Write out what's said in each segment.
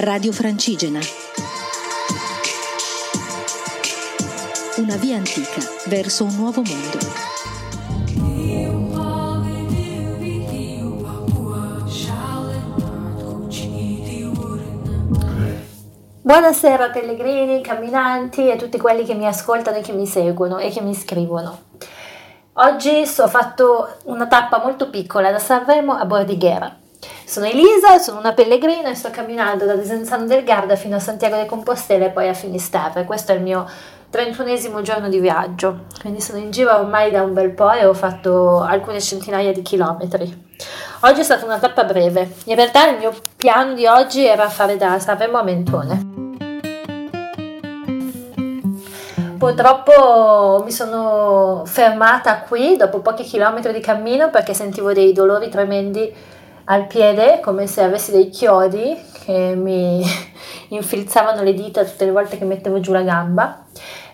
Radio Francigena. Una via antica verso un nuovo mondo. Buonasera pellegrini, camminanti e tutti quelli che mi ascoltano e che mi seguono e che mi scrivono. Oggi ho fatto una tappa molto piccola da Sanremo a Bordighera. Sono Elisa, sono una pellegrina e sto camminando da Desenzano del Garda fino a Santiago de Compostela e poi a Finisterre. Questo è il mio 31 giorno di viaggio, quindi sono in giro ormai da un bel po' e ho fatto alcune centinaia di chilometri. Oggi è stata una tappa breve, in realtà il mio piano di oggi era fare da Sanremo a Mentone. Purtroppo mi sono fermata qui dopo pochi chilometri di cammino perché sentivo dei dolori tremendi al piede, come se avessi dei chiodi che mi infilzavano le dita tutte le volte che mettevo giù la gamba.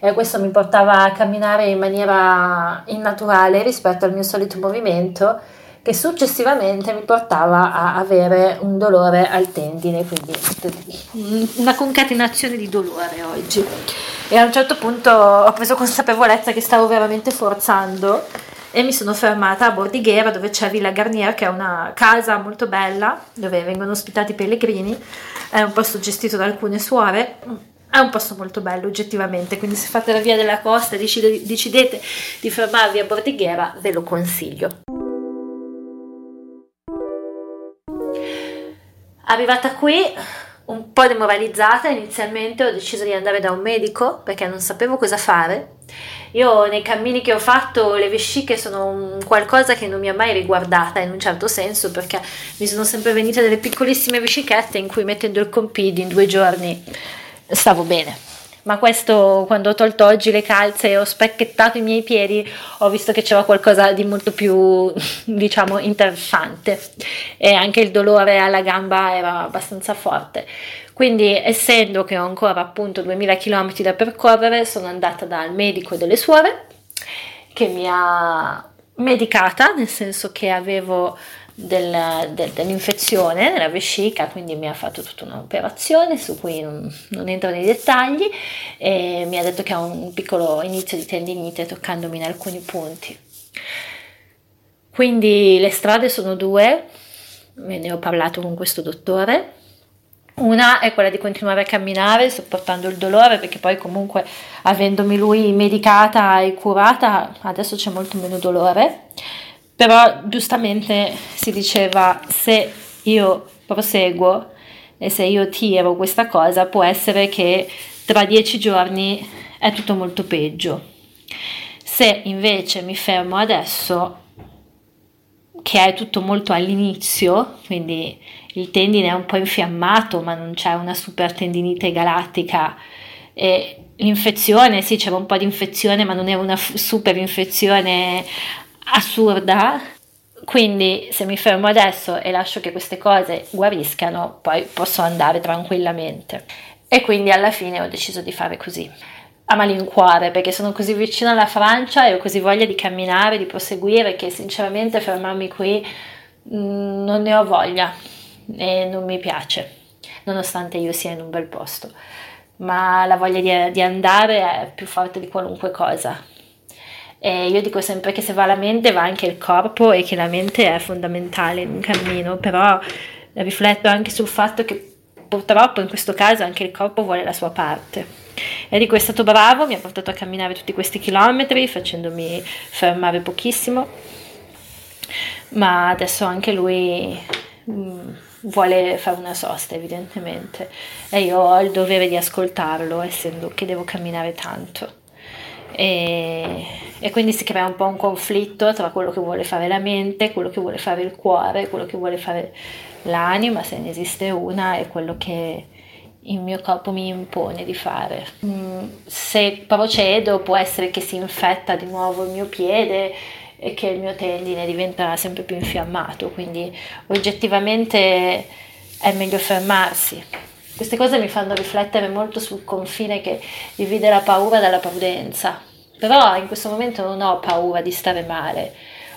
E questo mi portava a camminare in maniera innaturale rispetto al mio solito movimento che successivamente mi portava a avere un dolore al tendine, quindi una concatenazione di dolore oggi. E a un certo punto ho preso consapevolezza che stavo veramente forzando e mi sono fermata a Bordighera dove c'è Villa Garnier che è una casa molto bella dove vengono ospitati i pellegrini, è un posto gestito da alcune suore, è un posto molto bello oggettivamente, quindi se fate la via della costa e decidete di fermarvi a Bordighera ve lo consiglio. Arrivata qui un po' demoralizzata inizialmente ho deciso di andare da un medico perché non sapevo cosa fare. Io nei cammini che ho fatto le vesciche sono qualcosa che non mi ha mai riguardata in un certo senso perché mi sono sempre venute delle piccolissime vescichette in cui mettendo il compidi in due giorni stavo bene ma questo quando ho tolto oggi le calze e ho specchettato i miei piedi ho visto che c'era qualcosa di molto più diciamo interessante. E anche il dolore alla gamba era abbastanza forte. Quindi essendo che ho ancora appunto 2000 km da percorrere sono andata dal medico delle suore che mi ha medicata nel senso che avevo del, del, dell'infezione nella vescica, quindi mi ha fatto tutta un'operazione su cui non, non, entro nei dettagli e mi ha detto che ha un piccolo inizio di tendinite toccandomi in alcuni punti. Quindi le strade sono due, me ne ho parlato con questo dottore. Una è quella di continuare a camminare sopportando il dolore perché poi comunque avendomi lui medicata e curata adesso c'è molto meno dolore però giustamente si diceva se io proseguo e se io tiro questa cosa può essere che tra dieci giorni è tutto molto peggio. Se invece mi fermo adesso, che è tutto molto all'inizio, quindi il tendine è un po' infiammato, ma non c'è una super tendinite galattica e l'infezione, sì, c'era un po' di infezione, ma non era una super infezione assurda. Quindi se mi fermo adesso e lascio che queste cose guariscano, poi posso andare tranquillamente. E quindi alla fine ho deciso di fare così. A malincuore, perché sono così vicino alla Francia e ho così voglia di camminare, di proseguire, che sinceramente fermarmi qui mm, non ne ho voglia e non mi piace, nonostante io sia in un bel posto. Ma la voglia di, di andare è più forte di qualunque cosa e io dico sempre che se va la mente va anche il corpo e che la mente è fondamentale in un cammino, però rifletto anche sul fatto che purtroppo in questo caso anche il corpo vuole la sua parte. E dico è stato bravo, mi ha portato a camminare tutti questi chilometri facendomi fermare pochissimo, ma adesso anche lui mm, vuole fare una sosta evidentemente e io ho il dovere di ascoltarlo essendo che devo camminare tanto e, e, quindi si crea un po' un conflitto tra quello che vuole fare la mente, quello che vuole fare il cuore, quello che vuole fare l'anima, se ne esiste una, e quello che il mio corpo mi impone di fare. Mm, se procedo può essere che si infetta di nuovo il mio piede e che il mio tendine diventerà sempre più infiammato, quindi oggettivamente è meglio fermarsi. Queste cose mi fanno riflettere molto sul confine che divide la paura dalla prudenza. Però in questo momento non ho paura di stare male,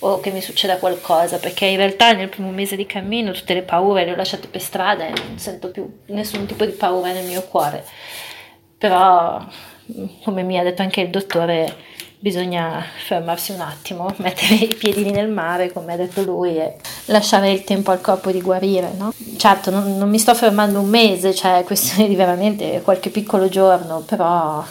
o che mi succeda qualcosa, perché in realtà nel primo mese di cammino tutte le paure le ho lasciate per strada e non sento più nessun tipo di paura nel mio cuore. Però, come mi ha detto anche il dottore, bisogna fermarsi un attimo, mettere i piedini nel mare, come ha detto lui, e lasciare il tempo al corpo di guarire. No? Certo, non, non mi sto fermando un mese, cioè è questione di veramente qualche piccolo giorno, però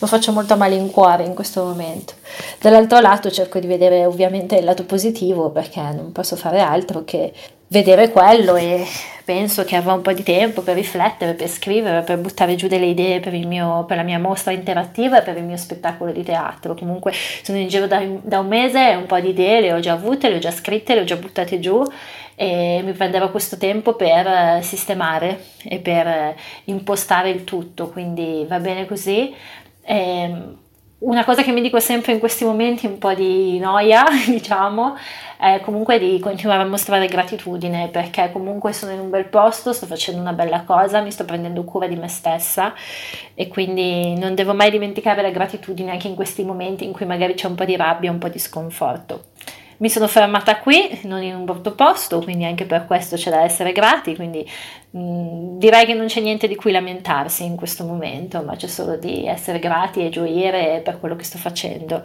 lo faccio molto a malincuore in questo momento. Dall'altro lato cerco di vedere ovviamente il lato positivo perché non posso fare altro che vedere quello e penso che avrò un po' di tempo per riflettere, per scrivere, per buttare giù delle idee per, mio, per la mia mostra interattiva e per il mio spettacolo di teatro. Comunque sono in giro da, da un mese e un po' di idee le ho già avute, le ho già scritte, le ho già buttate giù e mi prenderò questo tempo per sistemare e per impostare il tutto, quindi va bene così. E ehm, una cosa che mi dico sempre in questi momenti, un po' di noia, diciamo, è comunque di continuare a mostrare gratitudine perché comunque sono in un bel posto, sto facendo una bella cosa, mi sto prendendo cura di me stessa e quindi non devo mai dimenticare la gratitudine anche in questi momenti in cui magari c'è un po' di rabbia, un po' di sconforto. Mi sono fermata qui, non in un brutto posto, quindi anche per questo c'è da essere grati, quindi mh, direi che non c'è niente di cui lamentarsi in questo momento, ma c'è solo di essere grati e gioire per quello che sto facendo.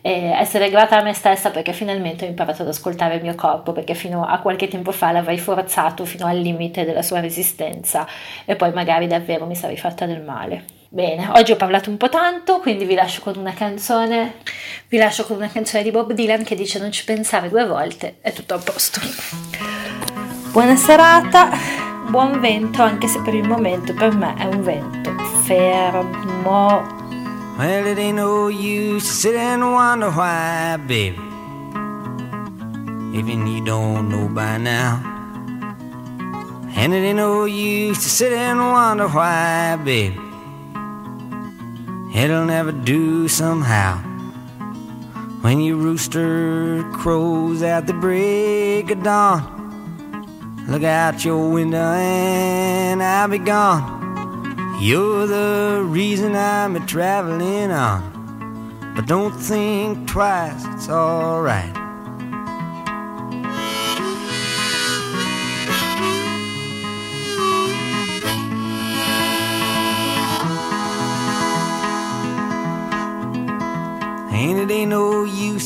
E essere grata a me stessa perché finalmente ho imparato ad ascoltare il mio corpo, perché fino a qualche tempo fa l'avrei forzato fino al limite della sua resistenza e poi magari davvero mi sarei fatta del male. Bene, oggi ho parlato un po' tanto, quindi vi lascio con una canzone. Vi lascio con una canzone di Bob Dylan che dice non ci pensare due volte, è tutto a posto. Buona serata, buon vento, anche se per il momento per me è un vento fermo. Well, it ain't no use to sit and wonder why, baby. Even you don't know by now. And it ain't no use to sit and wonder why, baby. It'll never do somehow. When your rooster crows at the break of dawn, look out your window and I'll be gone. You're the reason I'm a traveling on, but don't think twice, it's alright.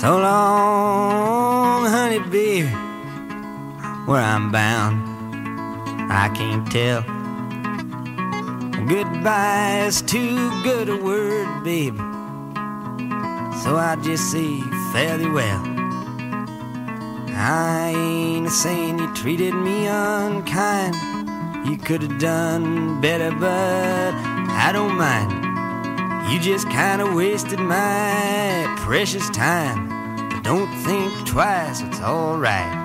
So long, honey, baby, where I'm bound, I can't tell. Goodbye is too good a word, baby. So I just say fairly well. I ain't saying you treated me unkind. You could have done better, but I don't mind. You just kinda wasted my precious time. But don't think twice, it's alright.